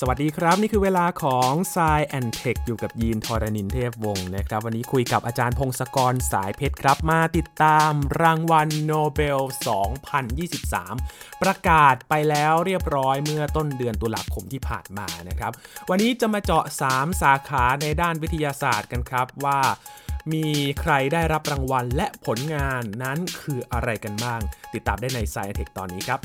สวัสดีครับ นี่คือเวลาของ s ซแอนเทคอยู่กับยีนทอรานินเทพวงศ์นะครับ วันนี้คุยกับอาจารย์พงศกรสายเพชรครับ มาติดตามรางวัลโนเบล 2023 ประกาศไปแล้วเรียบร้อยเมื่อต้นเดือนตุลาคมที่ผ่านมานะครับ วันนี้จะมาเจาะ 3 สาขาในด้านวิทยาศาสตร์กันครับว่ามีใครได้รับรางวัลและผลงานนั้นคืออะไรกันบ้าง ติดตามได้ใน s ซแอนเทคตอนนี้ครับ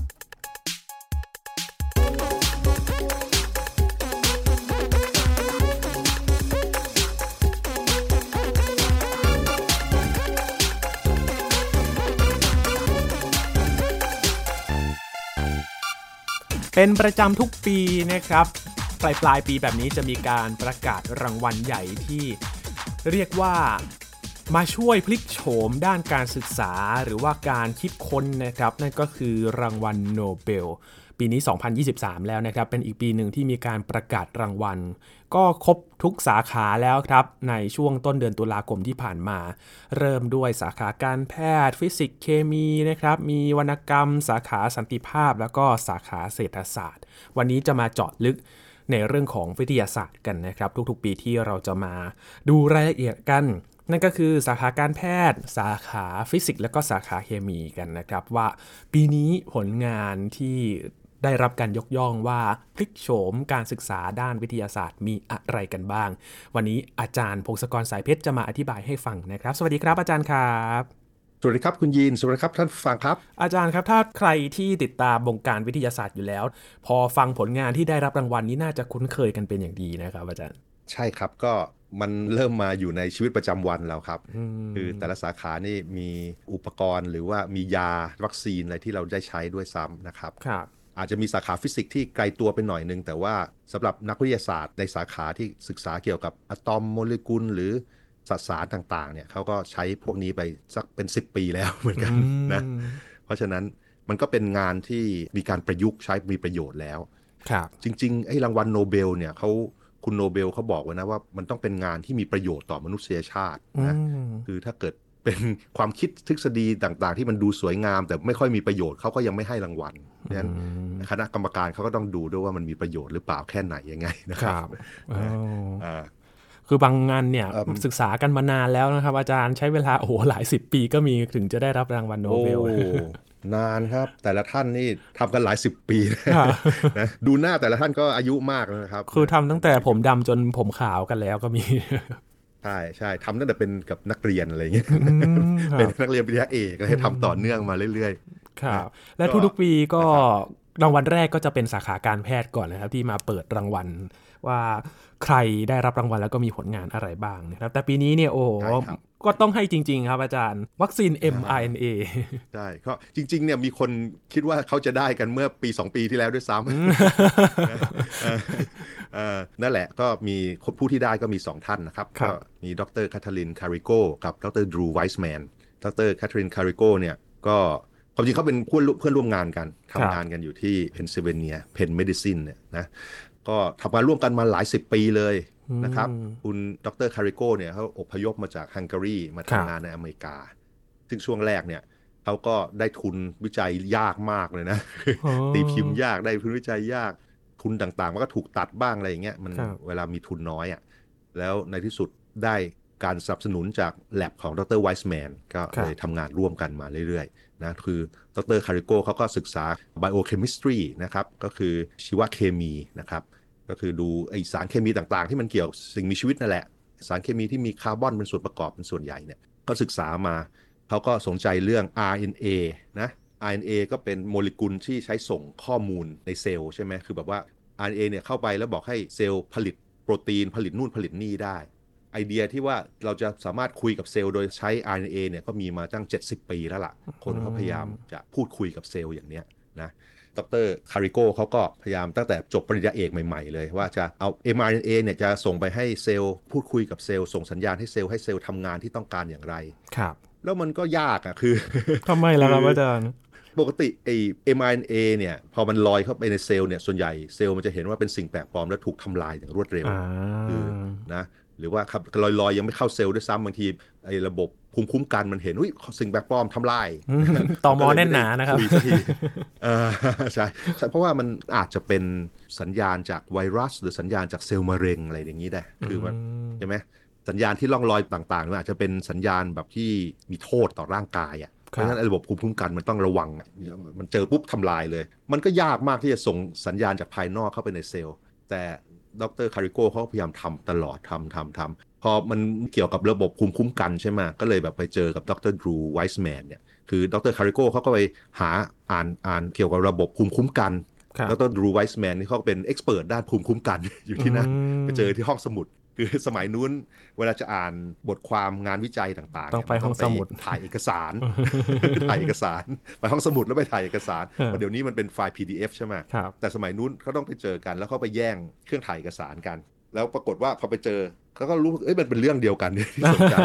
เป็นประจำทุกปีนะครับปลายปลายปีแบบนี้จะมีการประกาศรางวัลใหญ่ที่เรียกว่ามาช่วยพลิกโฉมด้านการศึกษาหรือว่าการคิดค้นนะครับ นั่นก็คือรางวัลโนเบล ปีนี้ 2023 แล้วนะครับ เป็นอีกปีหนึ่งที่มีการประกาศรางวัล ก็ครบทุกสาขาแล้วครับ ในช่วงต้นเดือนตุลาคมที่ผ่านมา เริ่มด้วยสาขาการแพทย์ ฟิสิกส์เคมีนะครับ มีวรรณกรรม สาขาสันติภาพ แล้วก็สาขาเศรษฐศาสตร์ วันนี้จะมาเจาะลึกในเรื่องของวิทยาศาสตร์กันนะครับ ทุกๆ ปีที่เราจะมาดูรายละเอียดกันนั่นก็คือสาขาการแพทย์ สาขาฟิสิกส์และก็สาขาเคมีกันนะครับ ว่าปีนี้ผลงานที่ ได้รับการยกย่องว่าพลิกโฉมการศึกษาด้านวิทยาศาสตร์มีอะไรกันบ้าง วันนี้อาจารย์พงศกรสายเพชรจะมาอธิบายให้ฟังนะครับ สวัสดีครับอาจารย์ครับสวัสดีครับคุณยีนสวัสดีครับท่านฟังครับ อาจารย์ครับถ้าใครที่ติดตามวงการวิทยาศาสตร์อยู่แล้ว พอฟังผลงานที่ได้รับรางวัลนี้น่าจะคุ้นเคยกันเป็นอย่างดีนะครับอาจารย์ ใช่ครับก็มันเริ่มมาอยู่ในชีวิตประจำวันแล้วครับ คือแต่ละสาขานี่มีอุปกรณ์หรือว่ามียาวัคซีนอะไรที่เราได้ใช้ด้วยซ้ำนะครับครับ อาจจะมีสาขาฟิสิกส์ที่ไกลตัวไปหน่อยนึง แต่ว่าสำหรับนักวิทยาศาสตร์ในสาขาที่ศึกษาเกี่ยวกับอะตอมโมเลกุลหรือสสารต่างๆ เนี่ยเขาก็ใช้พวกนี้ไปสักเป็น 10 ปีแล้วเหมือนกันนะ เพราะฉะนั้นมันก็เป็นงานที่มีการประยุกต์ใช้มีประโยชน์แล้ว ครับ จริงๆไอ้รางวัลโนเบลเนี่ยเขาคุณโนเบลเขาบอกไว้นะว่ามันต้องเป็นงานที่มีประโยชน์ต่อมนุษยชาตินะ คือถ้าเกิด เป็นความคิดทฤษฎีต่างๆ ที่มันดูสวยงาม แต่ไม่ค่อยมีประโยชน์เขาก็ยังไม่ให้รางวัลเพราะฉะนั้นคณะกรรมการเขาก็ต้องดูด้วยว่ามันมีประโยชน์หรือเปล่าแค่ไหนยังไงนะคครัรับบอ๋ออ่าคือบางงานเนี่ยเอิ่มศึกษากันมานานแล้วนะครับ อาจารย์ใช้เวลาโอ้โหหลายสิบปีก็มีถึงจะได้รับรางวัลโนโอ้เบลนานครับ แต่ละท่านนี่ทำกันหลายสิบปีครับนะดูหน้าแต่ละท่านก็อายุมากแล้วนะครับ คือทำตั้งแต่ผมดำจนผมขาวกันแล้วก็มี ใช่ใช่ทำตั้งแต่เป็นกับนักเรียนอะไรอย่างเงี้ยคเป็นรับนักเรียนปริญญาเอกแล้วให้ทำต่อเนื่องมาเรื่อยครับ และก็ทุกๆปีก็รางวัลแรกก็จะเป็นสาขาการแพทย์ก่อนนะครับ ที่มาเปิดรางวัลว่าใครได้รับรางวัลแล้วก็มีผลงานอะไรบ้างนะครับ แต่ปีนี้เนี่ยโอ้โหใช่ครับก็ต้องให้จริง ๆ ครับอาจารย์ วัคซีน mRNA ๆใช่ก็จริง ๆ เนี่ยมีคนคิดว่าเขาจะได้กันเมื่อปี 2 ปีที่แล้วด้วยซ้ำเออเออ นั่นแหละก็มีผู้ที่ได้ก็มี 2 ท่านนะครับครัก็บมีดรคาทาลินคาริโกกับดรดรูไวส์แมนดรคาทาลินคาริโกเนี่ยก็ความจริงเขาเป็นเพื่อนร่วมเพื่อนร่วมงานกันทำงานกันอยู่ที่เพนซิลเวเนีย Penn Medicine เนี่ยนะก็ทำงานร่วมกันมาหลายสิบปีเลยนะครับ คุณดรคาริโกเนี่ยเขาอพยพมาจากฮังการีมาครับทำงานในอเมริกา ซึ่งช่วงแรกเนี่ยเขาก็ได้ทุนวิจัยยากมากเลยนะอ๋อตีพิมพ์ยากได้ทุนวิจัยยาก ทุนต่างๆ มันก็ถูกตัดบ้างอะไรอย่างเงี้ยมันครับเวลามีทุนน้อยอะ่ะแล้วในที่สุดได้การสนับสนุนจากแลบของดรไวส์แมนก็เลยทำงานร่วมกันมาเรื่อยๆนะคือดรคาริโกเขาก็ศึกษา biochemistry นะครับก็คือชีวเคมีนะครับก็คือดูไอสารเคมีต่างๆ ที่มันเกี่ยวสิ่งมีชีวิตนั่นแหละ สารเคมีที่มีคาร์บอนเป็นส่วนประกอบเป็นส่วนใหญ่เนี่ยก็ศึกษามาเขาก็สนใจเรื่อง RNA นะ RNA ก็เป็นโมเลกุลที่ใช้ส่งข้อมูลในเซลล์ใช่ไหมคือแบบว่า RNA เนี่ยเข้าไปแล้วบอกให้เซลล์ผลิตโปรตีนผลิตนู่นผลิตนี่ได้ ไอเดียที่ว่าเราจะสามารถคุยกับเซลล์โดยใช้ RNA เนี่ยก็มีมาตั้ง 70 ปีแล้วล่ะ คนเขาพยายามจะพูดคุยกับเซลล์อย่างเนี้ยนะดรคาริโกเขาก็พยายามตั้งแต่จบปริญญาเอกใหม่ๆเลย ว่าจะเอา mRNA เนี่ยจะส่งไปให้เซลล์พูดคุยกับเซลล์ส่งสัญญาณให้เซลล์ให้เซลล์ทำงานที่ต้องการอย่างไร ครับ แล้วมันก็ยากอะคือทำไมล่ะครับอาจารย์ ปกติไอ้ mRNA เนี่ยพอมันลอยเข้าไปในเซลล์เนี่ยส่วนใหญ่เซลล์มันจะเห็นว่าเป็นสิ่งแปลกปลอมและถูกทำลายอย่างรวดเร็วอ่าคือนะหรือว่าครับลอยๆยังไม่เข้าเซลล์ด้วยซ้ำบางทีไอ้ระบบภูมิคุ้มกันมันเห็นอุ้ยสิ่งแปลกปลอมทำลายอืมต่อมอแน่นหนานะครับยสักทีเออใช่ใช่เพราะว่ามันอาจจะเป็นสัญญาณจากไวรัส หรือสัญญาณจากเซลล์มะเร็งอะไรอย่างนี้ได้คือมันใช่ไหมสัญญาณที่ล่องลอยต่างๆมันอาจจะเป็นสัญญาณแบบที่มีโทษต่อร่างกายอะ เพครับราะฉะนั้นไอ้ระบบภูมิคุ้มกันมันต้องระวังอะมันเจอปุ๊บทำลายเลย มันก็ยากมากที่จะส่งสัญญาณจากภายนอกเข้าไปในเซลล์ แต่ดรคาริโกเขาก็พยายามทำตลอดทำทำทำพอมันเกี่ยวกับระบบภูมิคุ้มกันใช่ไหมก็เลยแบบไปเจอกับดรดรูไวส์แมนเนี่ยคือดรคาริโกเขาก็ไปหาอ่านอ่านเกี่ยวกับระบบภูมิคุ้มกันครับดรดรูไวส์แมนนี่เขาก็เป็น expert ด้านภูมิคุ้มกันอยู่ที่นั่นมไปเจอที่ห้องสมุด คือสมัยนู้นเวลาจะอ่านบทความงานวิจัยต่างๆต้องไปเนี่ยห้องสมุดถ่ายเอกสารถ่ายเอกสาร ไปห้องสมุดแล้วไปถ่ายเอกสารเออเดี๋ยวนี้มันเป็นไฟล์ PDF ใช่ไหมครับแต่สมัยนู้นเขาต้องไปเจอกันแล้วเขาไปแย่งเครื่องถ่ายเอกสารกัน แล้วปรากฏว่าพอไปเจอเขาก็รู้เอ้ยมันเป็นเรื่องเดียวกันที่สนใจ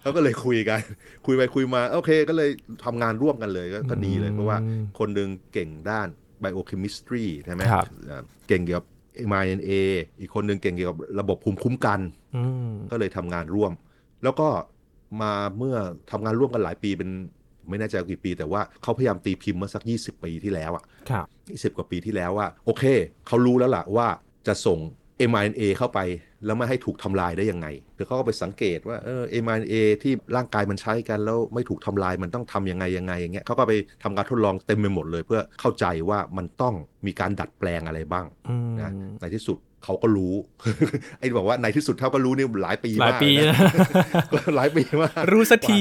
เขาก็เลยคุยกัน คุยไปคุยมาโอเค ก็เลยทำงานร่วมกันเลยก็ก็ดีเลยเพราะว่าคนหนึ่งเก่งด้าน biochemistry ใช่ไหมครับอ่าเก่งเกี่ยวกับ mRNA อีกคนหนึ่งเก่งเกี่ยวกับระบบภูมิคุ้มกันอืมก็เลยทำงานร่วม แล้วก็มาเมื่อทำงานร่วมกันหลายปีเป็นไม่แน่ใจกี่ปี แต่ว่าเขาพยายามตีพิมพ์เมื่อสัก 20 ปีที่แล้วอะครับ20กว่าปีที่แล้วว่า โอเค เขารู้แล้วล่ะว่าจะส่ง mRNA เข้าไปแล้วไม่ให้ถูกทำลายได้ยังไงคือเขาก็ไปสังเกตว่าเออ mRNA ที่ร่างกายมันใช้กันแล้วไม่ถูกทำลายมันต้องทำยังไงยังไงอย่างเงี้ยเขาก็ไปทำการทดลองเต็มไปหมดเลย เพื่อเข้าใจว่ามันต้องมีการดัดแปลงอะไรบ้างอืมนะในที่สุดเขาก็รู้ ไอ้บอกว่าในที่สุดเขาก็รู้นี่หลายปีหลายมากปีนะนะหลายปีมากรู้สักที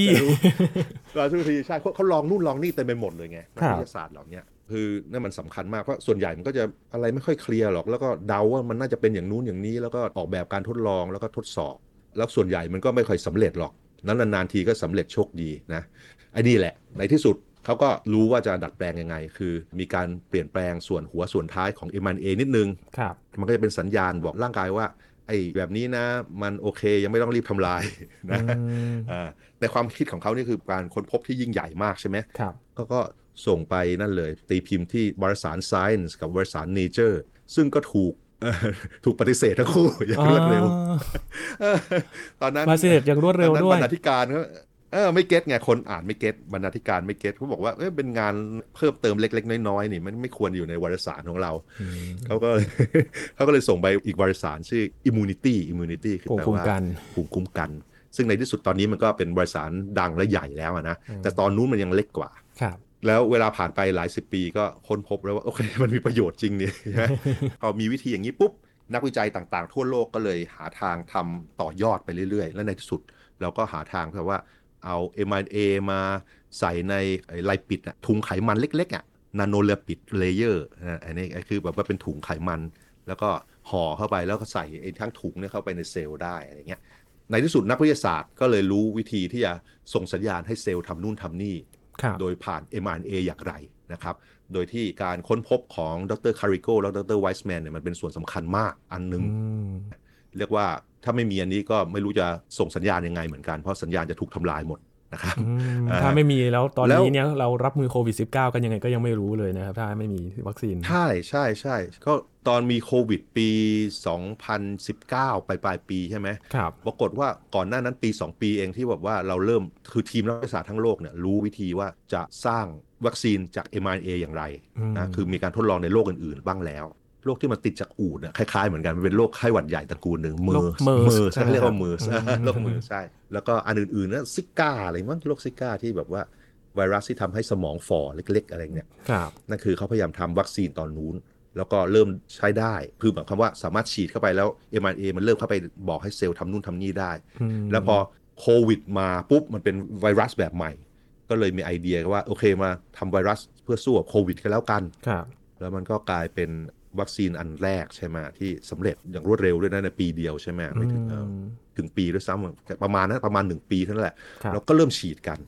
กว่าจะรู้หลายทีใช่เขาเขาลองนู่นลองนี่เต็มไปหมดเลยไงนักครับวิทยาศาสตร์เหล่าเนี้ย คือนั่นมันสำคัญมากเพราะส่วนใหญ่มันก็จะอะไรไม่ค่อยเคลียร์หรอก แล้วก็เดาว่ามันน่าจะเป็นอย่างนู้นอย่างนี้ แล้วก็ออกแบบการทดลองแล้วก็ทดสอบ แล้วส่วนใหญ่มันก็ไม่ค่อยสำเร็จหรอก นั้นนานๆทีก็สำเร็จโชคดีนะไอ้นี่แหละ ในที่สุดเขาก็รู้ว่าจะดัดแปลงยังไง คือ มีการเปลี่ยนแปลงส่วนหัวส่วนท้ายของ m อ a นิดนึงครับมันก็จะเป็นสัญญาณบอกร่างกายว่าไอ้แบบนี้นะมันโอเคยังไม่ต้องรีบทำลายนะอืมอ่าในความคิดของเขานี่คือการค้นพบที่ยิ่งใหญ่มากใช่ไหมครับก็ก็ ส่งไปนั่นเลย ตีพิมพ์ที่วารสาร Science กับวารสาร Nature ซึ่งก็ถูกเอ่อถูกปฏิเสธทั้งคู่อย่างรวดเร็วเออตอนนั้นมาเสด็จอย่างรวดเร็วตอนนั้นด้วบรยรณาธิการเขาเออไม่เก็ตไงคนอ่านไม่เก็ตบรรณาธิการไม่เก็ตเขาบอกว่าเอ้ยเป็นงานเพิ่มเติมเล็ก ๆ น้อยๆนี่มันไม่ควรอยู่ในวารสารของเราเขาก็เขาก็เลยส่งไปอีกวารสารชื่อ immunity immunity คือภูมิแปลคุ้มว่ากันภูมิคุ้มกัน ซึ่งในที่สุดตอนนี้มันก็เป็นวารสารดังและใหญ่แล้วอะนะแต่ตอนนู้นมันยังเล็กกว่าครับ แล้วเวลาผ่านไปหลายสิบปีก็ค้นพบแล้วว่าโอเคมันมีประโยชน์จริงเนี่ใช่ไหมพอมีวิธีอย่างนี้ปุ๊บนักวิจัยต่างๆ ทั่วโลกก็เลยหาทางทำต่อยอดไปเรื่อยๆ และในที่สุดเราก็หาทางแบบว่าเอา mRNA มาใส่ใน lipid อะถุงไขมันเล็กๆอะ nano lipid layer อันนี้คือแบบว่าเป็นถุงไขมัน แล้วก็ห่อเข้าไปแล้วก็ใส่ไอ้ทั้งถุงเนี่ยเข้าไปในเซลล์ได้อะไรเงี้ยในที่สุดนักวิทยาศาสตร์ก็เลยรู้วิธีที่จะส่งสัญญาณให้เซลล์ทำนู่นทำนี่ โดยผ่าน mRNA อย่างไรนะครับ โดยที่การค้นพบของดรคาริโกและดรไวส์แมนเนี่ยมันเป็นส่วนสำคัญมากอันหนึงอืมเรียกว่าถ้าไม่มีอันนี้ก็ไม่รู้จะส่งสัญญาณยังไงเหมือนกัน เพราะสัญญาณจะถูกทำลายหมด นะครับอืมอ่าถ้าไม่มีแล้วตอนแล้วนี้เนี่ยเรารับมือโควิด -19 กันยังไงก็ยังไม่รู้เลยนะครับ ถ้าไม่มีวัคซีน ใช่ใช่ใช่ก็ตอนมีโควิดปี 2019 ปลายปลายๆปีใช่ไหมครับปรากฏว่าก่อนหน้านั้นปี 2 ปีเองที่แบบว่าเราเริ่มคือทีมนักวิทยาศาสตร์ทั้งโลกเนี่ยรู้วิธีว่าจะสร้างวัคซีนจาก mRNA อย่างไรอืมนะคือมีการทดลองในโรคอื่น ๆ บ้างแล้ว โรคที่มันติดจากอูฐเนี่ยคล้ายๆเหมือนกันมันเป็นโรคไข้หวัดใหญ่ตระกูลหนึ่งเมอร์โรค MERS ใช่ใช่ไหมเรียกว่าครับเมอร์อืมโรคเมอร์ใช่ แล้วก็อันอื่นๆนะซิก้าอะไรมั้งโรคซิก้าที่แบบว่าไวรัสที่ทำให้สมองฝ่อเล็ก ๆ อะไรเนี่ยครับนั่นคือเขาพยายามทำวัคซีนตอนนู้น แล้วก็เริ่มใช้ได้ คือหมายความว่าสามารถฉีดเข้าไปแล้ว mRNA มันเริ่มเข้าไปบอกให้เซลล์ทำนู่นทำนี่ได้อืมแล้วพอโควิดมาปุ๊บมันเป็นไวรัสแบบใหม่ ก็เลยมีไอเดียว่าโอเคมาทำไวรัสเพื่อสู้กับโควิดกันแล้วกันครับแล้วมันก็กลายเป็น วัคซีนอันแรกใช่ไหมที่สำเร็จอย่างรวดเร็วด้วยนะในปีเดียวใช่ไหมไม่ถึงเอ่ออืมถึงปีด้วยซ้ำประมาณนั้นประมาณหนึ่งปีเท่านั้นแหละครับเราก็เริ่มฉีดกัน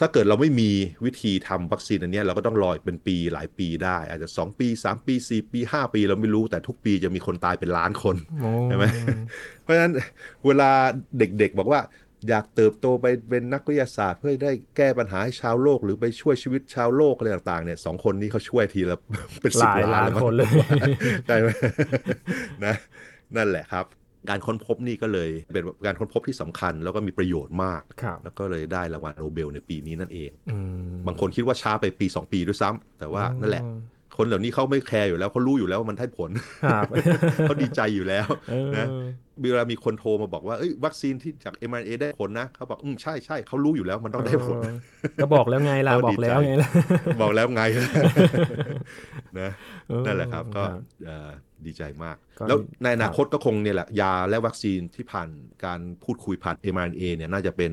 ถ้าเกิดเราไม่มีวิธีทำวัคซีนอันเนี้ยเราก็ต้องรออีกเป็นปีหลายปีได้ อาจจะ 2 ปี 3 ปี 4 ปี 5 ปีเราไม่รู้แต่ทุกปีจะมีคนตายเป็นล้านคนโอ้ใช่ไหมเพราะฉะนั้นเวลาเด็กๆบอกว่า อยากเติบโตไปเป็นนักวิทยาศาสตร์ เพื่อได้แก้ปัญหาให้ชาวโลก หรือไปช่วยชีวิตชาวโลกอะไรต่างๆเนี่ยสองคนนี้เขาช่วยทีละเป็นหสิบลายล้าล้านนมั้งคนเลยใช่ไหมนะนั่นแหละครับ การค้นพบนี่ก็เลยเป็นการค้นพบที่สำคัญ แล้วก็มีประโยชน์มากครับแล้วก็เลยได้รางวัลโนเบลในปีนี้นั่นเองอืมบางคนคิดว่าช้าไปปี 2 ปีด้วยซ้ำแต่ว่านั่นแหละ คนเหล่านี้เขาไม่แคร์อยู่แล้วเขารู้อยู่แล้วว่ามันได้ผลครับเขาดีใจอยู่แล้วเออนะเวลามีคนโทรมาบอกว่าเอ้ยวัคซีนที่จาก mRNA ได้ผลนะเขาบอกอืมใช่ใช่เขารู้อยู่แล้วมันต้องได้ผลเออก็บอกแล้วไงล่ะเขาบอดีกแล้วใจไงล่ะบอกแล้วไงนะเออนั่นแหละครับก็ครับเอ่อดีใจมากก็แล้วในอนาคตก็คงเนี่ยแหละยาและวัคซีนที่ผ่านการพูดคุยผ่าน mRNA เนี่ยน่าจะเป็น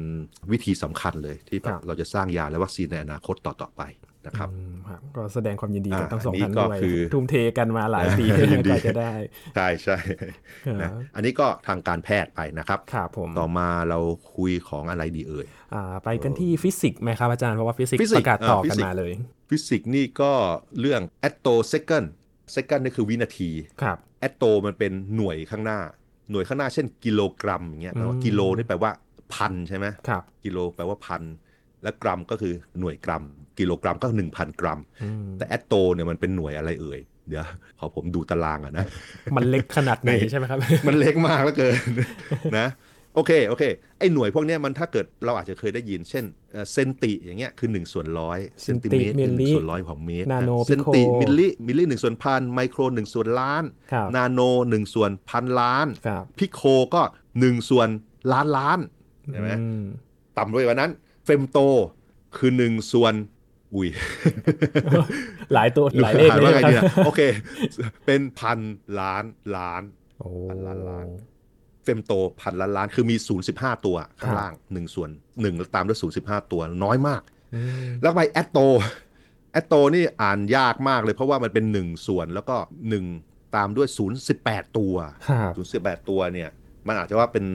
วิธีสำคัญเลยที่แบครับบเราจะสร้างยาและวัคซีนในอนาคตต่อๆไป นะครับอืมครับก็แสดงความยินดีกับอ่าทั้งสองอันนี้ท่านก็ด้วยคือทุ่มเทกันมาหลายปียินดีกว่าจะได้ใช่ใช่นะรับอันนี้ก็ทางการแพทย์ไปนะครับครับผมต่อมาเราคุยของอะไรดีเอ่ยอ่าไปกันที่ฟิสิกส์ไหมครับอาจารย์เพราะว่าฟิสิกส์ฟิสิกส์ประกาศต่ออ่าฟิสิกส์มาเลย ฟิสิกส์นี่ก็เรื่อง atto second second นี่คือวินาทีครับ atto มันเป็นหน่วยข้างหน้า หน่วยข้างหน้าเช่นกิโลกรัมอย่างเงี้ยแปลว่าอืมกิโลนี่แปลว่าพันใช่ไหมครับกิโลแปลว่าพันและกรัมก็คือหน่วยกรัม กิโลกรัมก็หนึ่งพันกรัมอืมแต่แอตโตเนี่ยมันเป็นหน่วยอะไรเอ่ย เดี๋ยวขอผมดูตารางอะนะ มันเล็กขนาดไหนใช่ไหมครับ มันเล็กมากเหลือเกินนะโอเคโอเคไอ้หน่วยพวกเนี้ยมันถ้าเกิดเราอาจจะเคยได้ยิน เช่นเอ่อเซนติอย่างเงี้ยคือ1ส่วนร้อยเซนติเซนติเมตรมิลลินึ่งส่วนร้อยของเมตรนาโนเซนติพิโคมิลลิมิลลิหนึ่งส่วนพันไมโครหนึ่งส่วนล้านครับนาโนหนึ่งส่วนพันล้านครับพิโคก็หนึ่งส่วนล้านล้านใช่ไหมอืมต่ำไปกว่านั้น เฟมโตคือหนึ่งส่วน อุ้ยหลายตัวหลายเลขอ่านเลยว่าไงคดีรับนะโอเค เป็นพันล้านล้านโอ้พันล้านล้านเฟมโตพันล้านล้านคือมี 0.15 ตัวข้างล่าง1ส่วน1แล้วตามด้วย 0.15 ตัวน้อยมากอืมแล้วไปแอตโตแอตโตนี่อ่านยากมากเลยเพราะว่ามันเป็น1ส่วนแล้วก็1ตามด้วย 0.18 ตัวครับ0.18 ตัวเนี่ย มันอาจจะว่าเป็น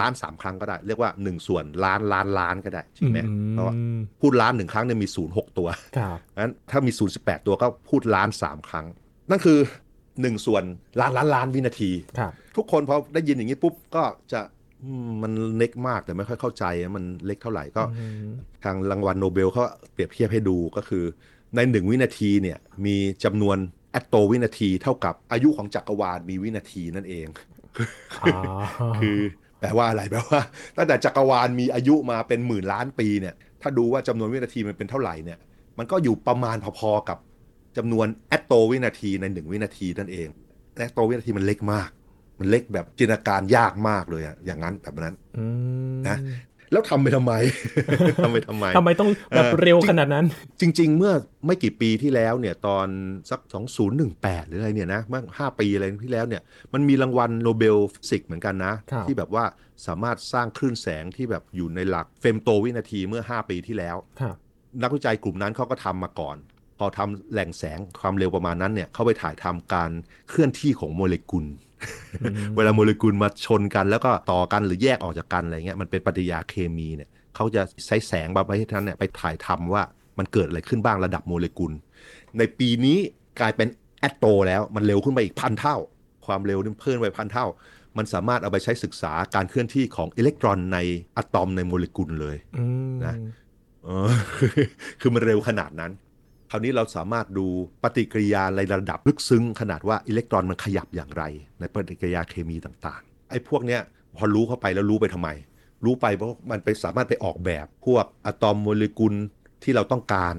ล้านสามครั้งก็ได้ เรียกว่า1ส่วนล้านล้านล้านก็ได้ใช่ไหมเพราะว่าพูดล้านหนึ่งครั้งเนี่ยมี0.6ตัวครับงั้นถ้ามี0.18ตัวก็พูดล้านสามครั้ง นั่นคือ1ส่วนล้านล้านล้านวินาทีครับทุกคนพอได้ยินอย่างนี้ปุ๊บก็จะอืมมันเล็กมากแต่ไม่ค่อยเข้าใจว่ามันเล็กเท่าไหร่ก็อืมทางรางวัลโนเบลเขาเปรียบเทียบให้ดูก็คือ ในหนึ่งวินาทีเนี่ยมีจำนวนแอตโตวินาทีเท่ากับอายุของจักรวาลมีวินาทีนั่นเองอ๋อคือ แปลว่าอะไรแปลว่า ตั้งแต่จักรวาลมีอายุมาเป็นหมื่นล้านปีเนี่ยถ้าดูว่าจำนวนวินาทีมันเป็นเท่าไหร่เนี่ยมันก็อยู่ประมาณพอๆกับจำนวนแอตโตวินาทีในหนึ่งวินาทีนั่นเองแอตโตวินาทีมันเล็กมาก มันเล็กแบบจินตนาการยากมากเลยอะอย่างนั้นแบบนั้นนะ แล้วทำไปทำไมทำไปทำไมทำไมต้องแบบเออเร็วขนาดนั้น จริง ๆ เมื่อไม่กี่ปีที่แล้วเนี่ยตอนสัก 2018 หรืออะไรเนี่ยนะเมื่อ5ปีอะไรที่แล้วเนี่ยมันมีรางวัลโนเบลฟิสิกส์เหมือนกันนะครับที่แบบว่าสามารถสร้างคลื่นแสงที่แบบอยู่ในหลักเฟมโตวินาทีเมื่อ 5 ปีที่แล้วครับนักวิจัยกลุ่มนั้นเขาก็ทำมาก่อน พอทำแหล่งแสงความเร็วประมาณนั้นเนี่ยเขาไปถ่ายทำการเคลื่อนที่ของโมเลกุล เวลาโมเลกุลมาชนกันแล้วก็ต่อกันหรือแยกออกจากกันอะไรเงี้ยมันเป็นปฏิกิริยาเคมีเนี่ยเขาจะใช้แสงบาไปที่นั้นเนี่ยไปถ่ายทำว่ามันเกิดอะไรขึ้นบ้างระดับโมเลกุล ในปีนี้กลายเป็นแอตโตแล้วมันเร็วขึ้นไปอีกพันเท่า ความเร็วนี่เพิ่มไปพันเท่า มันสามารถเอาไปใช้ศึกษาการเคลื่อนที่ของอิเล็กตรอนในอะตอมในโมเลกุลเลยอืมนะเออคือมันเร็วขนาดนั้น คราวนี้เราสามารถดูปฏิกิริยาในระดับลึกซึ้งขนาดว่าอิเล็กตรอนมันขยับอย่างไร ในปฏิกิริยาเคมีต่างๆไอ้พวกเนี้ยพอรู้เข้าไปแล้วรู้ไปทำไม รู้ไปเพราะมันไปสามารถไปออกแบบพวกอะตอมโมเลกุลที่เราต้องการ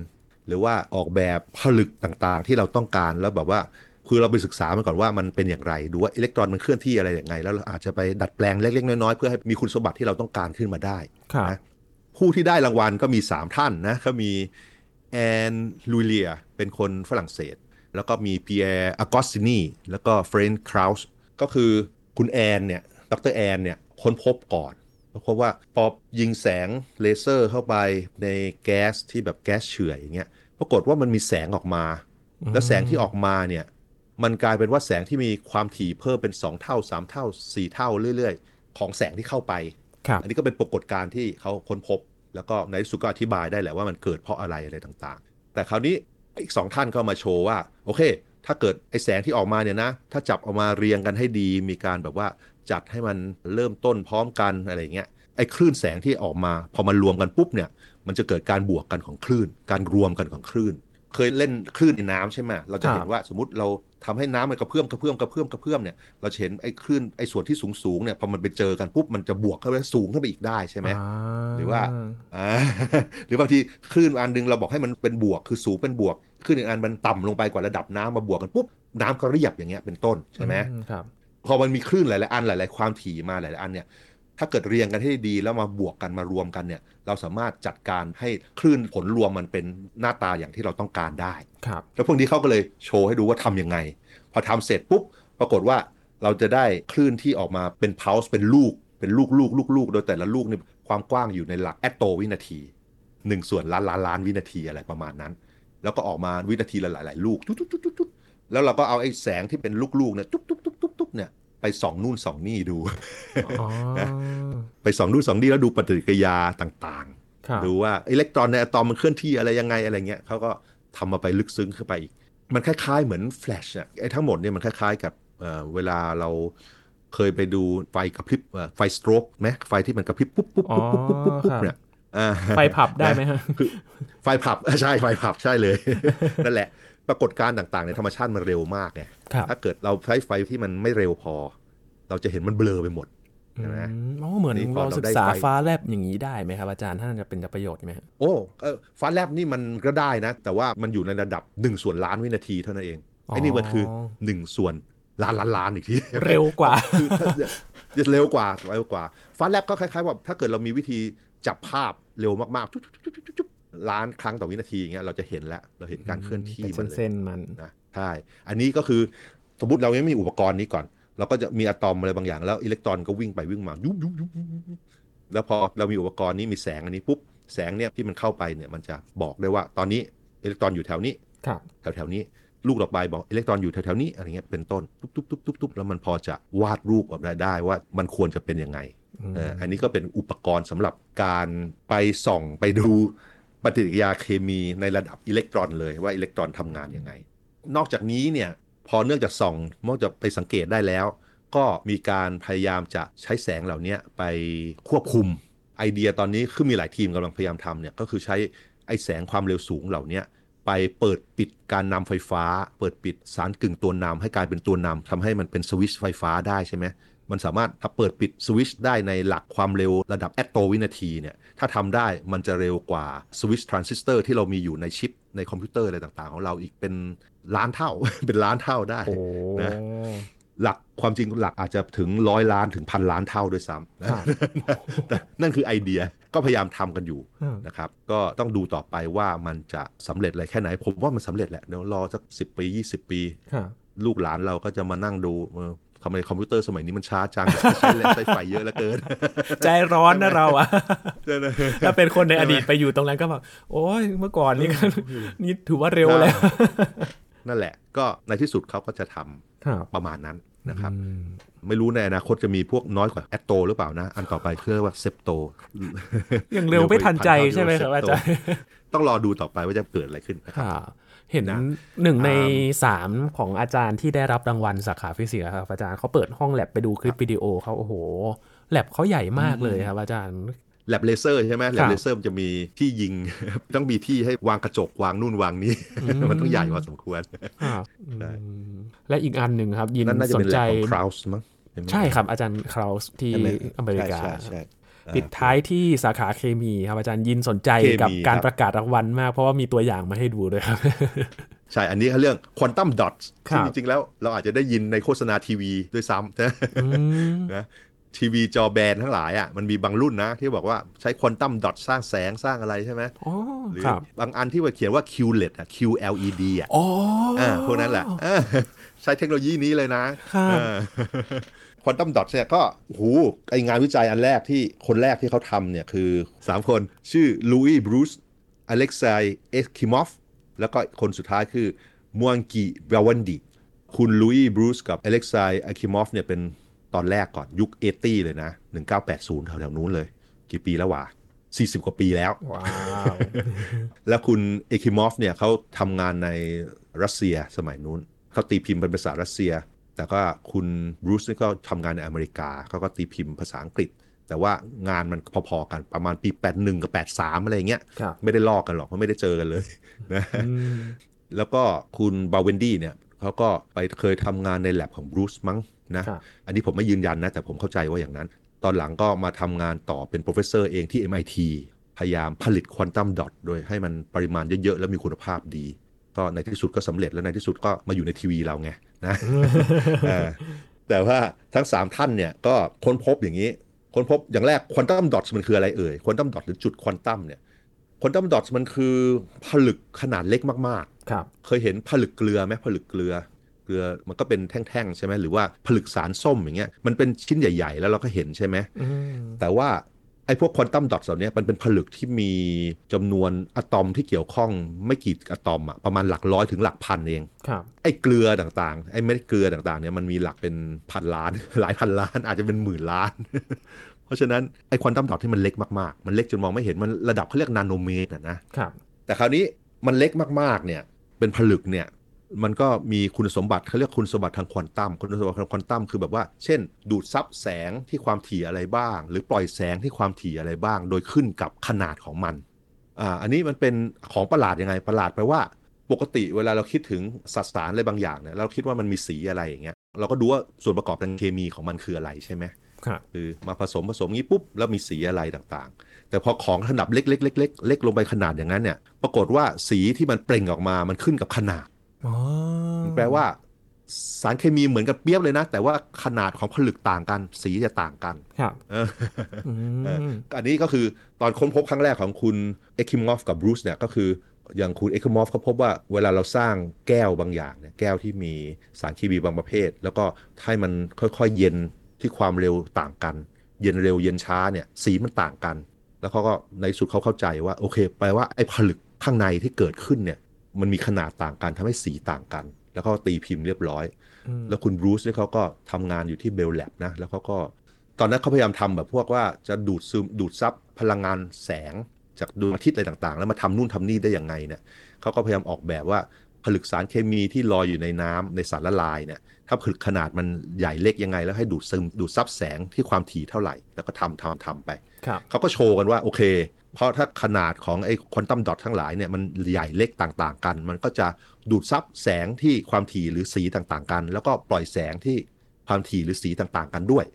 หรือว่าออกแบบผลึกต่างๆ ที่เราต้องการแล้วแบบว่าคือเราไปศึกษามันก่อนว่ามันเป็นอย่างไร ดูว่าอิเล็กตรอนมันเคลื่อนที่อะไรอย่างไงแล้วเราอาจจะไปดัดแปลงเล็กๆน้อยๆเพื่อให้มีคุณสมบัติที่เราต้องการขึ้นมาได้ครับนะผู้ที่ได้รางวัลก็มี 3 ท่านนะเขามี แอนลุยลิเยร์เป็นคนฝรั่งเศส แล้วก็มีปีแยร์อากอสตินีแล้วก็เฟเรนซ์ คราวส์ก็คือคุณแอนเนี่ยดรแอนเนี่ยค้นพบก่อนเพราะว่าพอยิงแสงเลเซอร์เข้าไปในแก๊สที่แบบแก๊สเฉื่อยอย่างเงี้ยปรากฏว่ามันมีแสงออกมา แล้วแสงที่ออกมาเนี่ยมันกลายเป็นว่าแสงที่มีความถี่เพิ่มเป็น 2 เท่า 3 เท่า 4 เท่าเรื่อย ๆ ของแสงที่เข้าไปครับอันนี้ก็เป็นปรากฏการณ์ที่เขาค้นพบ แล้วก็ในที่สุดก็อธิบายได้แหละว่ามันเกิดเพราะอะไรอะไรต่างๆ แต่คราวนี้อีกสองท่านก็มาโชว์ว่า โอเค ถ้าเกิดไอแสงที่ออกมาเนี่ยนะ ถ้าจับออกมาเรียงกันให้ดี มีการแบบว่าจัดให้มันเริ่มต้นพร้อมกันอะไรอย่างเงี้ยไอคลื่นแสงที่ออกมา พอมันรวมกันปุ๊บเนี่ย มันจะเกิดการบวกกันของคลื่น การรวมกันของคลื่น เคยเล่นคลื่นในน้ำใช่ไหมเราจะเห็นว่าสมมติเรา ทำให้น้ำมันกระเพื่อมกระเพื่อมกระเพื่อมกระเพื่อมเนี่ยเราจะเห็นไอ้คลื่นไอ้ส่วนที่สูงสูงๆเนี่ยพอมันไปเจอกันปุ๊บมันจะบวกเข้าไปสูงขึ้นไปอีกได้ใช่ไหมอ่หรือว่าอ่าหรือบางทีคลื่นอันหนึงเราบอกให้มันเป็นบวกคือสูงเป็นบวกคลื่นอีกอันมันต่ำลงไปกว่าระดับน้ำมาบวกกันปุ๊บน้ำก็เรียบอย่างเงี้ยเป็นต้นใช่ไหมอืครับพอมันมีคลื่นหลายๆอันหลาย ๆ ความถี่มาหลายๆอันเนี่ย ถ้าเกิดเรียงกันให้ดีแล้วมาบวกกันมารวมกันเนี่ย เราสามารถจัดการให้คลื่นผลรวมมันเป็นหน้าตาอย่างที่เราต้องการได้ครับแล้วพวกนี้เขาก็เลยโชว์ให้ดูว่าทำยังไง พอทำเสร็จปุ๊บ ปรากฏว่าเราจะได้คลื่นที่ออกมาเป็นพาวส์เป็นลูก เป็นลูกลูกลูกลูกโดยแต่ละลูกเนี่ยความกว้างอยู่ในหลักแอตโตวินาทีหนึ่งส่วนล้านล้านล้านวินาทีอะไรประมาณนั้น แล้วก็ออกมาวินาทีละหลาย ๆ ลูกตุ๊ดตุ๊ดตุ๊ดตุ๊ดตุ๊ดแล้วเราก็เอาไอ้แสงที่เป็นลูกๆเนี่ยตุ๊บตุ๊บตุ๊บตุ๊บตุ๊บเนี่ย ไปส่องนู่นส่องนี่ดูอ๋อไปส่องนู่นส่องนี่แล้วดูปฏิกิริยาต่างครับๆดูว่าอิเล็กตรอนในอะตอมมันเคลื่อนที่อะไรยังไงอะไรเงี้ยเขาก็ทำมาไปลึกซึ้งขึ้นไปอีก มันคล้ายๆเหมือนแฟลชอะไอ้ทั้งหมดเนี่ยมันคล้ายๆกับเอ่อเวลาเราเคยไปดูไฟกระพริบเอ่อไฟ strobe ไหมไฟที่มันกระพริบปุ๊บปุ๊บอ๋อปุ๊บปุ๊บปุ๊บปุ๊บครับเนี่ยอ่าไฟผับได้ไหมฮะคือไฟผับใช่ไฟผับใช่เลยนั่นแหละ ปรากฏการณ์ต่างๆ ในธรรมชาติมันเร็วมากไงครับถ้าเกิดเราใช้ไฟที่มันไม่เร็วพอ เราจะเห็นมันเบลอไปหมดใช่ไหมอืมอ๋อเหมือนนี่พอเราเราได้ศึกษาไฟฟ้าแลบอย่างนี้ได้ไหมครับอาจารย์ท่านจะเป็นประโยชน์ไหมฮะโอ้เออฟ้าแลบนี่มันก็ได้นะ แต่ว่ามันอยู่ในระดับหนึ่งส่วนล้านวินาทีเท่านั้นเองอ๋อไอ้นี่มันคือหนึ่งส่วนล้านล้านล้านอีกทีเร็วกว่าคือถ้าจะเร็วกว่าเร็วกว่าฟ้าแลบก็คล้ายๆว่าถ้าเกิดเรามีวิธีจับภาพเร็วมากๆจุ๊บจุ๊บจุ๊บจุ๊บจุ๊บ ล้านครั้งต่อวินาทีอย่างเงี้ยเราจะเห็นแล้วเราเห็นการเคลื่อนที่เป็นมันเลยเส้นๆมันนะใช่อันนี้ก็คือสมมติเรายังไม่มีอุปกรณ์นี้ก่อน เราก็จะมีอะตอมอะไรบางอย่างแล้วอิเล็กตรอนก็วิ่งไปวิ่งมายุบยุบยุบยุบยุบยุบแล้วพอเรามีอุปกรณ์นี้มีแสงอันนี้ปุ๊บแสงเนี่ยที่มันเข้าไปเนี่ยมันจะบอกได้ว่าตอนนี้อิเล็กตรอนอยู่แถวนี้ครับแถวแถวๆนี้ลูกดอกใบบอกอิเล็กตรอนอยู่แถวแถวๆนี้อะไรเงี้ยเป็นต้นตุ๊บตุ๊บตุ๊บตุ๊บตุ๊บแล้วมันพอจะวาดรูปออกมาได้ว่ามันควรจะเป็นยังไงมเอ่ออันนี้ก็เป็นอุปกรณ์สำหรับการไปส่องไปดู ปฏิกิริยาเคมีในระดับอิเล็กตรอนเลยว่าอิเล็กตรอนทำงานยังไง นอกจากนี้เนี่ยพอเนื่องจากส่องนอกจากไปสังเกตได้แล้ว ก็มีการพยายามจะใช้แสงเหล่านี้ไปควบคุมไอเดียตอนนี้คือมีหลายทีมกำลังพยายามทำเนี่ยก็คือใช้ไอแสงความเร็วสูงเหล่านี้ไปเปิดปิดการนำไฟฟ้า เปิดปิดสารกึ่งตัวนำให้กลายเป็นตัวนำทำให้มันเป็นสวิตช์ไฟฟ้าได้ใช่ไหม มันสามารถถ้าเปิดปิดสวิตช์ได้ในหลักความเร็วระดับแอตโตวินาทีเนี่ยถ้าทำได้มันจะเร็วกว่าสวิตช์ทรานซิสเตอร์ที่เรามีอยู่ในชิปในคอมพิวเตอร์อะไรต่างๆ ของเราอีกเป็นล้านเท่า เป็นล้านเท่าได้โอ้นะหลักความจริงหลักอาจจะถึงร้อยล้านถึงพันล้านเท่าด้วยซ้ำนะครับแต่นั่นคือไอเดียก็พยายามทำกันอยู่อืมนะครับ ก็ต้องดูต่อไปว่ามันจะสำเร็จอะไรแค่ไหน ผมว่ามันสำเร็จแหละเดี๋ยวรอสักสิปี 20 ปีครับลูกหลานเราก็จะมานั่งดูเออ ทำไมคอมพิวเตอร์สมัยนี้มันช้าจังใช้แรงใช้ไฟเยอะเหลือเกิน ใจร้อนนะเราอะใช่ไหมถ้าเป็นคนในอดีตไปอยู่ตรงนั้นก็แบบโอ้ยเมื่อก่อนนี่ก็นี่ถือว่าเร็วแล้วนั่นแหละ ก็ในที่สุดเขาก็จะทำครับประมาณนั้นนะครับอืมไม่รู้ในอนาคตจะมีพวกน้อยกว่า atto หรือเปล่านะ อันต่อไปคือว่า zepto ยังเร็วไม่ทันใจใช่ไหมครับอาจารย์ต้องรอดูต่อไปว่าจะเกิดอะไรขึ้นนะครับค่ะ เห็นนะหนึ่งในอ่สามของอาจารย์ที่ได้รับรางวัลสาขาฟิสิกส์ครับอาจารย์เขาเปิดห้องแลบไปดูคลิปวิดีโอเขาโอ้โหแลบเขาใหญ่มากเลยครับ อาจารย์แลบเลเซอร์ใช่ไหมครับแลบเลเซอร์มันจะมีที่ยิง ต้องมีที่ให้วางกระจกวางนู่นวางนี่อืมมันต้องใหญ่พอสมควรครับอืมและอีกอันหนึ่งครับ ยินสนใจนั่นน่าจะเป็นแลบของคราวส์มั้งเห็นไหมใช่ครับอาจารย์คราวส์ที่ใช่ไหมอเมริกาใช่ใช่ใช่ ปิดท้ายที่สาขาเคมีครับอาจารย์ยินสนใจเคมีกับการครับประกาศรางวัลมาก เพราะว่ามีตัวอย่างมาให้ดูด้วยครับ ใช่ อันนี้เขาเรื่อง quantum dot ครับซึ่งจริง ๆ แล้วเราอาจจะได้ยินในโฆษณาทีวีด้วยซ้ำนะอืมนะทีวีจอแบนทั้งหลายอะมันมีบางรุ่นนะ ที่บอกว่าใช้ quantum dot สร้างแสงสร้างอะไรใช่ไหมอ๋อหรือครับบางอันที่ว่าเขียนว่า QLED อะ QLED อะอ๋ออ่าพวกนั้นแหละเออใช้เทคโนโลยีนี้เลยนะ ครับ quantum dot เนี่ยก็โอ้โหไองานวิจัยอันแรกที่คนแรกที่เขาทำเนี่ยคือ 3 คนชื่อหลุยส์ บรูซอเล็กเซย์ เอคิมอฟแล้วก็คนสุดท้ายคือมวงกี บาเวนดีคุณหลุยส์ บรูซกับอเล็กเซย์ เอคิมอฟเนี่ยเป็นตอนแรกก่อนยุค eighty เลยนะ 1980แถวๆนู้นเลย กี่ปีแล้ววะ40 กว่าปีแล้วว้าวแล้วคุณเอคิมอฟเนี่ยเขาทำงานในรัสเซียสมัยนู้นเขาตีพิมพ์เป็นภาษารัสเซีย แต่ก็คุณบรูซนี่ก็ทำงานในอเมริกาเขาก็ตีพิมพ์ภาษาอังกฤษ แต่แต่ว่างานมันพอๆกันประมาณปี 81 กับ 83 อะไรอย่างเงี้ยครับไม่ได้ลอกกันหรอกเพราะไม่ได้เจอกันเลยนะอืมแล้วก็คุณบาเวนดี้เนี่ยเขาก็ไปเคยทำงานในแลบของบรูซมั้งนะครับอันนี้ผมไม่ยืนยันนะ แต่ผมเข้าใจว่าอย่างนั้น ตอนหลังก็มาทำงานต่อเป็น professor เองที่ MIT พยายามผลิต quantum dot โดยให้มันปริมาณเยอะๆ แล้วมีคุณภาพดี ก็ในที่สุดก็สำเร็จแล้วในที่สุดก็มาอยู่ในทีวีเราไงนะเออแต่ว่าทั้ง 3 ท่านเนี่ยก็ค้นพบอย่างนี้ ค้นพบอย่างแรก quantum dot มันคืออะไรเอ่ย quantum dot หรือจุดควอนตัมเนี่ยควอนตัมดอทมันคือผลึกขนาดเล็กมากๆครับเคยเห็นผลึกเกลือไหมผลึกเกลือเกลือมันก็เป็นแท่งๆใช่ไหมหรือว่าผลึกสารส้มอย่างเงี้ยมันเป็นชิ้นใหญ่ ๆ แล้วเราก็เห็นใช่ไหมอืมแต่ว่า ไอ้พวกควอนตัมดอทเหล่านี้มันเป็นผลึกที่มีจำนวนอะตอมที่เกี่ยวข้องไม่กี่อะตอมอะประมาณหลักร้อยถึงหลักพันเองครับไอ้เกลือต่างๆ ไอ้เม็ดเกลือต่างๆเนี่ยมันมีหลักเป็นพันล้าน หลายพันล้าน อาจจะเป็นหมื่นล้าน เพราะฉะนั้นไอ้ควอนตัมดอทที่มันเล็กมากๆ มันเล็กจนมองไม่เห็นมันระดับเขาเรียกนาโนเมตรอะนะครับแต่คราวนี้มันเล็กมากๆเนี่ยเป็นผลึกเนี่ย มันก็มีคุณสมบัติเขาเรียกคุณสมบัติทางควอนตัมคุณสมบัติทางควอนตัมคือแบบว่า เช่น ดูดซับแสงที่ความถี่อะไรบ้าง หรือปล่อยแสงที่ความถี่อะไรบ้าง โดยขึ้นกับขนาดของมันอ่าอันนี้มันเป็นของประหลาดยังไงประหลาดแปลว่า ปกติเวลาเราคิดถึงสสารอะไรบางอย่างเนี่ยเราคิดว่ามันมีสีอะไรอย่างเงี้ยเราก็ดูว่าส่วนประกอบทางเคมีของมันคืออะไรใช่ไหมครับคือมาผสมผสมงี้ปุ๊บแล้วมีสีอะไรต่างๆ แต่พอของขนาดเล็กๆเล็กๆเล็กลงไปขนาดอย่างนั้นเนี่ย ปรากฏว่าสีที่มันเปล่งออกมามันขึ้นกับขนาดอ๋อ แปลว่าสารเคมีเหมือนกันเปรียบเลยนะ แต่ว่าขนาดของผลึกต่างกัน สีจะต่างกันครับเอออืเออมอันนี้ก็คือตอนค้นพบครั้งแรกของคุณเอ็กคิมอฟกับบรูซเนี่ยก็คืออย่างคุณเอ็กคิมอฟเขาพบว่าเวลาเราสร้างแก้วบางอย่างเนี่ยแก้วที่มีสารเคมีบางประเภท แล้วก็ให้มันค่อยๆเย็นที่ความเร็วต่างกัน เย็นเร็วเย็นช้าเนี่ยสีมันต่างกัน แล้วเขาก็ในสุดเขาเข้าใจว่าโอเค แปลว่าไอ้ผลึกข้างในที่เกิดขึ้นเนี่ย มันมีขนาดต่างกันทำให้สีต่างกัน แล้วก็ตีพิมพ์เรียบร้อยอืมแล้วคุณบรูซเนี่ยเขาก็ทำงานอยู่ที่เบลแลบนะ แล้วเขาก็ ตอนนั้นเขาพยายามทำแบบพวกว่าจะดูดซึมดูดซับพลังงานแสงจากดวงอาทิตย์อะไรต่างๆ แล้วมาทำนู่นทำนี่ได้ยังไงเนี่ยเขาก็พยายามออกแบบว่าผลึกสารเคมีที่ลอยอยู่ในน้ำในสารละลายเนี่ยถ้าผลึกขนาดมันใหญ่เล็กยังไง แล้วให้ดูดซึมดูดซับแสงที่ความถี่เท่าไหร่ แล้วก็ทำทำทำไปครับเขาก็โชว์กันว่าโอเค เพราะถ้าขนาดของไอ้ quantum dot ทั้งหลายเนี่ยมันใหญ่เล็กต่างๆกัน มันก็จะดูดซับแสงที่ความถี่หรือสีต่างๆกัน แล้วก็ปล่อยแสงที่ความถี่หรือสีต่างๆกันด้วย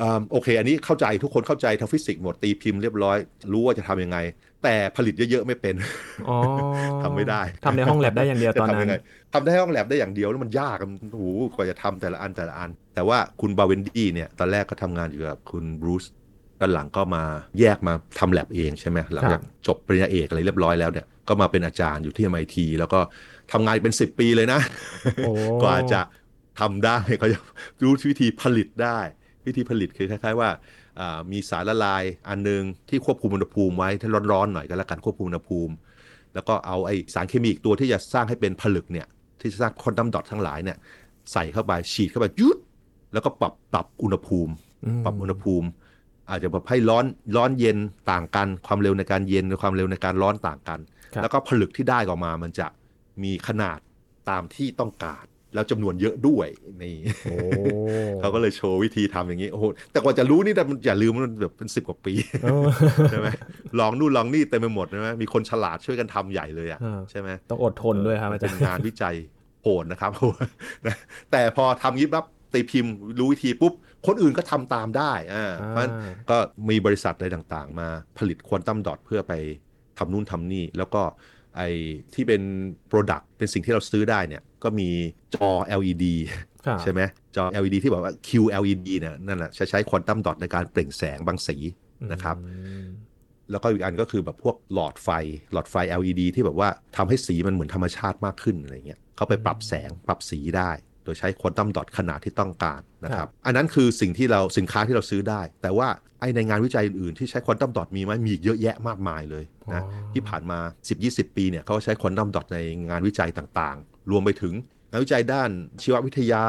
อืมโอเค อันนี้เข้าใจทุกคนเข้าใจทางฟิสิกส์หมดตีพิมพ์เรียบร้อย รู้ว่าจะทำยังไง แต่ผลิตเยอะๆไม่เป็นอ๋อทำไม่ได้ทำในห้องแลบได้อย่างเดียวจะตอนทำนั้ยันงไงทำได้ห้องแลบได้อย่างเดียวแล้วมันยากอะมันโอ้โหกว่าจะทำแต่ละอันแต่ละอัน แต่ว่าคุณบาเวนดี้เนี่ย ตอนแรกก็ทำงานอยู่กับคุณบรูซ ตอนหลังก็มาแยกมาทำแลบเองใช่ไหมหลังจากจบปริญญาเอกอะไรเรียบร้อยแล้วเนี่ยก็มาเป็นอาจารย์อยู่ที่ MIT แล้วก็ทำงานเป็น 10 ปีเลยนะโอ้กว่าจะทำได้เขาจะรู้วิธีผลิตได้ วิธีผลิตคือคล้ายๆว่าอ่ามีสารละลายอันหนึงที่ควบคุมอุณหภูมิไว้ถ้าร้อนๆหน่อยก็แล้วกันควบคุมอุณหภูมิ แล้วก็เอาไอสารเคมีอีกตัวที่จะสร้างให้เป็นผลึกเนี่ยที่จะสร้างควอนตัมดอททั้งหลายเนี่ยใส่เข้าไปฉีดเข้าไปยุดแล้วก็ปรับปรับอุณหภูมิ ปรับอุณหภูมิ อาจจะแบบให้ร้อนร้อนเย็นต่างกัน ความเร็วในการเย็นกับความเร็วในการร้อนต่างกันครับแล้วก็ผลึกที่ได้ออกมา มันจะมีขนาดตามที่ต้องการแล้วจำนวนเยอะด้วยนี่โอ้เขาก็เลยโชว์วิธีทำอย่างนี้โอ้โหแต่กว่าจะรู้นี่แต่มันอย่าลืมมันแบบเป็นสิบกว่าปีโอ้ใช่ไหมลองนู่นลองนี่เต็มไปหมดใช่ไหมมีคนฉลาดช่วยกันทำใหญ่เลยอะอ่าใช่ไหมต้องอดทนด้วยครับอาจาเป็รนย์งานวิจัยโหดนะครับนะแต่พอทำยิบรับ ตีพิมพ์รู้วิธีปุ๊บ คนอื่นก็ทำตามได้อ่าอ่าเพราะฉะนั้นก็มีบริษัทอะไรต่างๆ มาผลิตควอนตัมดอทเพื่อไปทำนู่นทำนี่ แล้วก็ไอ้ที่เป็น Product เป็นสิ่งที่เราซื้อได้เนี่ย ก็มีจอ LED ครับใช่ไหมจอ LED ที่บอกว่า QLED เนี่ยนั่นแหละจะใช้ควอนตัมดอทในการเปล่งแสงบางสีนะครับอืมแล้วก็อีกอันก็คือแบบพวกหลอดไฟหลอดไฟ LED ที่แบบว่าทำให้สีมันเหมือนธรรมชาติมากขึ้นอะไรเงี้ยเขาไปปรับแสงปรับสีได้ โดยใช้ควอนตัมดอทขนาดที่ต้องการนะครับ อันนั้นคือสิ่งที่เราสินค้าที่เราซื้อได้ แต่ว่าไอในงานวิจัยอื่นๆที่ใช้ควอนตัมดอทมีไหมมีอีกเยอะแยะมากมายเลยนะอ๋อที่ผ่านมา 10-20 ปีเนี่ยเขาใช้ควอนตัมดอทในงานวิจัยต่างๆ รวมไปถึงงานวิจัยด้านชีววิทยา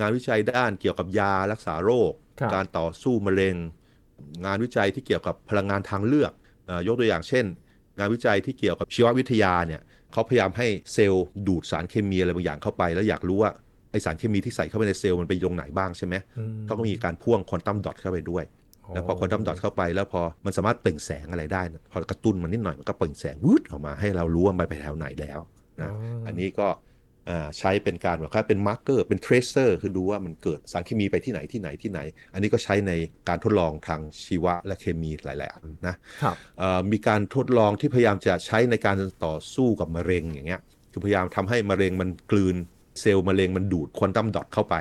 งานวิจัยด้านเกี่ยวกับยารักษาโรคครับการต่อสู้มะเร็ง งานวิจัยที่เกี่ยวกับพลังงานทางเลือกเออยกตัวอย่างเช่น งานวิจัยที่เกี่ยวกับชีววิทยาเนี่ยเขาพยายามให้เซลล์ดูดสารเคมีอะไรบางอย่างเข้าไป แล้วอยากรู้ว่า ไอสารเคมีที่ใส่เข้าไปในเซลล์มันไปตรงไหนบ้างใช่ไหมอืมเขาก็มีการพ่วงควอนตัมดอทเข้าไปด้วย แล้วพอ quantum dot เข้าไปแล้วพอมันสามารถเปล่งแสงอะไรได้นะพอกระตุ้นมันนิดหน่อยมันก็เปล่งแสงวืดออกมาให้เรารู้ว่ามันไปแถวไหนแล้วนะอันนี้ก็อ่าใช้เป็นการแบบว่าเป็น marker เป็น tracer คือดูว่ามันเกิดสารเคมีไปที่ไหนที่ไหนที่ไหน อันนี้ก็ใช้ในการทดลองทางชีวะและเคมีหลายๆอันนะครับเอ่อมีการทดลองที่พยายามจะใช้ในการต่อสู้กับมะเร็งอย่างเงี้ยคือพยายามทำให้มะเร็งมันกลืน เซลล์มะเร็งมันดูด quantum dot เข้าไป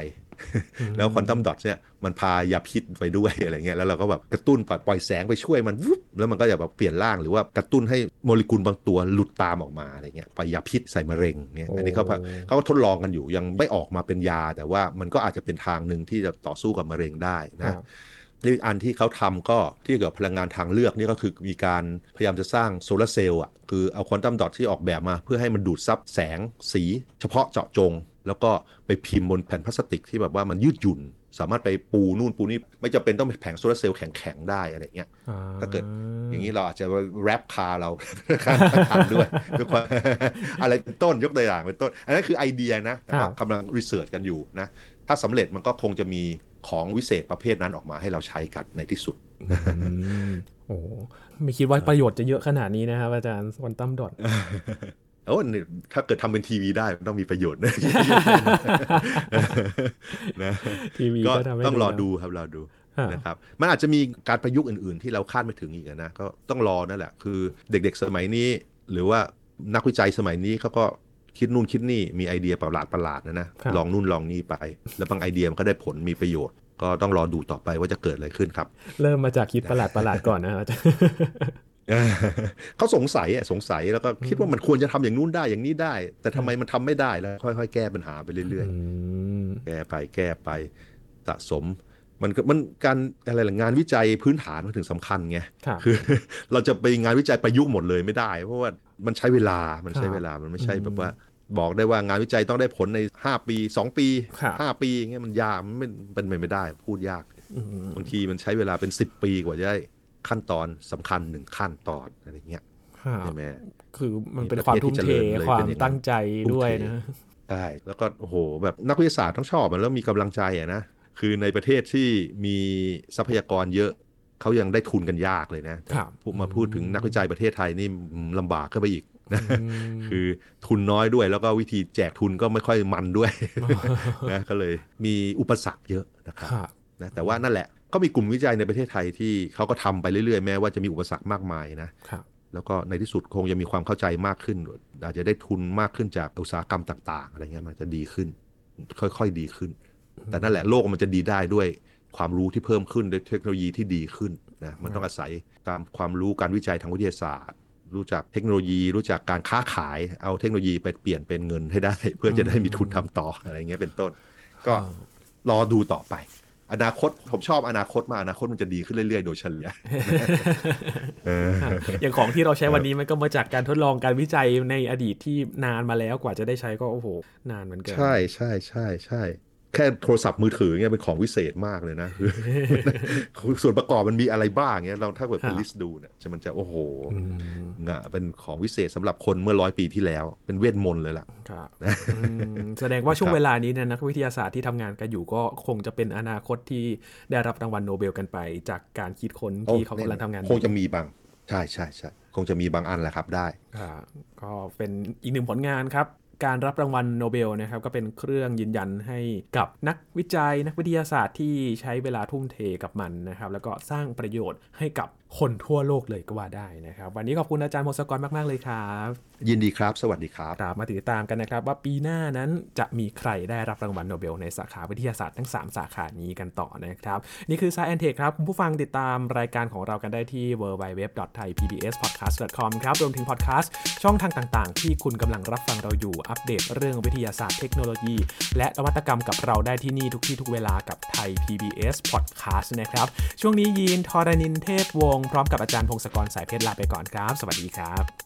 แล้ว quantum dot เนี่ยมันพายาพิษไปด้วยอะไรเงี้ยแล้วเราก็แบบกระตุ้นปล่อยแสงไปช่วยมันวุบแล้วมันก็จะแบบเปลี่ยนร่างหรือว่ากระตุ้นให้โมเลกุลบางตัวหลุดตามออกมาอะไรเงี้ยปล่อยยาพิษใส่มะเร็งเนี่ยอันนี้เขาเขาก็ทดลองกันอยู่ยังไม่ออกมาเป็นยา แต่ว่ามันก็อาจจะเป็นทางหนึ่งที่จะต่อสู้กับมะเร็งได้นะครับ นี่อันที่เขาทำก็ที่เกี่ยวกับพลังงานทางเลือกนี่ก็คือมีการพยายามจะสร้างโซลาร์เซลล์อะคือเอา quantum dot ที่ออกแบบมา เพื่อให้มันดูดซับแสงสี เฉพาะเจาะจง แล้วก็ไปพิมพ์บนแผ่นพลาสติกที่แบบว่ามันยืดหยุ่น สามารถไปปูนู่นปูนี่ไม่จำเป็นต้องเป็นแผงโซลาร์เซลล์แข็งๆได้อะไรเงี้ยถ้าเกิดอย่างนี้เราอาจจะแรปคาร์เราข้างทางด้วยด้วยความอะไรเป็นต้นยกตัวอย่างเป็นต้น อันนั้นคือไอเดียนะแต่ว่ากำลังรีเสิร์ชกันอยู่นะถ้าสำเร็จมันก็คงจะมี ของวิเศษประเภทนั้นออกมาให้เราใช้กันในที่สุดอืมโอ้ไม่คิดว่าประโยชน์จะเยอะขนาดนี้นะครับอาจารย์ควอนตัมดอทโอ้นี่ถ้าเกิดทำเป็นทีวีได้มันต้องมีประโยชน์นะนะทีวีก็ก็ทำให้ต้องรอแล้วดูครับรอดูฮะนะครับมันอาจจะมีการประยุกต์อื่น ๆ ที่เราคาดไม่ถึงอีกอะนะก็ต้องรอนั่นแหละ คือเด็ก ๆ สมัยนี้ หรือว่านักวิจัยสมัยนี้เขาก็ คิดนู่นคิดนี่มีไอเดียประหลาดประหลาดๆนะนะครับลองนู่นลองนี่ไป แล้วบางไอเดียมันก็ได้ผลมีประโยชน์ ก็ต้องรอดูต่อไปว่าจะเกิดอะไรขึ้นครับ เริ่มมาจากคิดประหลาดประหลาดๆก่อนนะครับอาจารย์เขาสงสัยอะสงสัยแล้วก็คิดว่ามันควรจะทำอย่างนู้นได้อย่างนี้ได้ แต่ทำไมมันทำไม่ได้แล้ว ค่อย ๆ แก้ปัญหาไปเรื่อยอืมๆแก้ไปแก้ไปสะสมมันก็มันการอะไรล่ะงานวิจัยพื้นฐานมันถึงสำคัญไงครับคือเราจะไปงานวิจัยประยุกต์หมดเลยไม่ได้ เพราะว่ามันใช้เวลามันใช้ครับเวลามันไม่ใช่อืมแบบว่า บอกได้ว่างานวิจัยต้องได้ผลใน 5 ปี 2 ปีครับ5ปีอย่างเงี้ยมันยากมันไม่เป็นไปไม่ได้ พูดยากอืมบางทีมันใช้เวลาเป็น 10 ปีกว่าจะได้ขั้นตอนสำคัญหนึ่งขั้นตอนอะไรเงี้ยครับใช่ไหมคือมันเป็นประความเทศที่ทุ่มเจเทริญเลยความเป็นอย่างนั้นตั้งใจด้วยนะใช่แล้วก็โอ้โหแบบนักวิทยาศาสตร์ต้องชอบมันแล้วมีกำลังใจอะนะคือในประเทศที่มีทรัพยากรเยอะเขายังได้ทุนกันยากเลยนะครับพูดมาพูดถึงนักวิจัยประเทศไทยนี่อืมลำบากขึ้นไปอีก นะมคือทุนน้อยด้วยแล้วก็วิธีแจกทุนก็ไม่ค่อยมันด้วยนะก็เลยมีอุปสรรคเยอะนะครับครับนะแต่ว่านั่นแหละก็มีกลุ่มวิจัยในประเทศไทยที่เขาก็ทำไปเรื่อยๆ แม้ว่าจะมีอุปสรรคมากมายนะครับแล้วก็ในที่สุดคงจะมีความเข้าใจมากขึ้น อาจจะได้ทุนมากขึ้นจากอุตสาหกรรมต่าง ๆ อะไรเงี้ยมันจะดีขึ้น ค่อยๆดีขึ้น แต่นั่นแหละโลกมันจะดีได้ด้วยความรู้ที่เพิ่มขึ้นด้วยเทคโนโลยีที่ดีขึ้นนะมันต้องอาศัยตามความรู้การวิจัยทางวิทยาศาสตร์ รู้จักเทคโนโลยี รู้จักการค้าขายเอาเทคโนโลยีไปเปลี่ยนเป็นเงินให้ได้ เพื่อจะได้มีทุนทำต่ออะไรเงี้ยเป็นต้น ก็รอดูต่อไป อนาคตผมชอบอนาคตมากอนาคตมันจะดีขึ้นเรื่อยๆ โดยเฉลี่ยเอออย่างของที่เราใช้วันนี้มันก็มาจากการทดลองการวิจัยในอดีตที่นานมาแล้วกว่าจะได้ใช้ก็โอ้โห นานเหมือนกันใช่ใช่ใช่ใช่ แค่โทรศัพท์มือถือเนี่ยเป็นของวิเศษมากเลยนะคือส่วนประกอบมันมีอะไรบ้างเนี่ยเราถ้าเกิดเป็นลิสต์ดูเนี่ยจะมันจะโอ้โหอืมงะเป็นของวิเศษสำหรับคนเมื่อร้อยปีที่แล้ว เป็นเวทมนต์เลยล่ะครับอืมแสดงว่าช่วงเวลานี้เนี่ยนักวิทยาศาสตร์ที่ทำงานกันอยู่ก็คงจะเป็นอนาคตที่ได้รับรางวัลโนเบลกันไป จากการคิดค้นที่เขากำลังทำงานคงจะมีบางใช่ใช่ใช่คงจะมีบางอันแหละครับได้ครับก็เป็นอีกหนึ่งผลงานครับ การรับรางวัลโนเบลนะครับก็เป็นเครื่องยืนยันให้กับนักวิจัยนักวิทยาศาสตร์ที่ใช้เวลาทุ่มเทกับมันนะครับ แล้วก็สร้างประโยชน์ให้กับคนทั่วโลกเลยก็ว่าได้นะครับ วันนี้ขอบคุณอาจารย์พงศกรมาก ๆ เลยครับยินดีครับ สวัสดีครับครับมาติดตามกันนะครับ ว่าปีหน้านั้นจะมีใครได้รับรางวัลโนเบล ในสาขาวิทยาศาสตร์ทั้ง 3 สาขานี้กันต่อนะครับ นี่คือ Science Tech ครับ คุณผู้ฟังติดตามรายการของเรากันได้ที่ www.thaipbspodcast.com ครับ รวมถึงพอดแคสต์ช่องทางต่าง ๆ ที่คุณกำลังรับฟังเราอยู่ อัปเดตเรื่องวิทยาศาสตร์เทคโนโลยี และนวัตกรรมกับเราได้ที่นี่ทุกที่ทุกเวลากับไทย PBS Podcast นะครับ ช่วงนี้ยีนทอรานินเทพวงศ์พร้อมกับอาจารย์พงศกรสายเพชรลาไปก่อนครับ สวัสดีครับ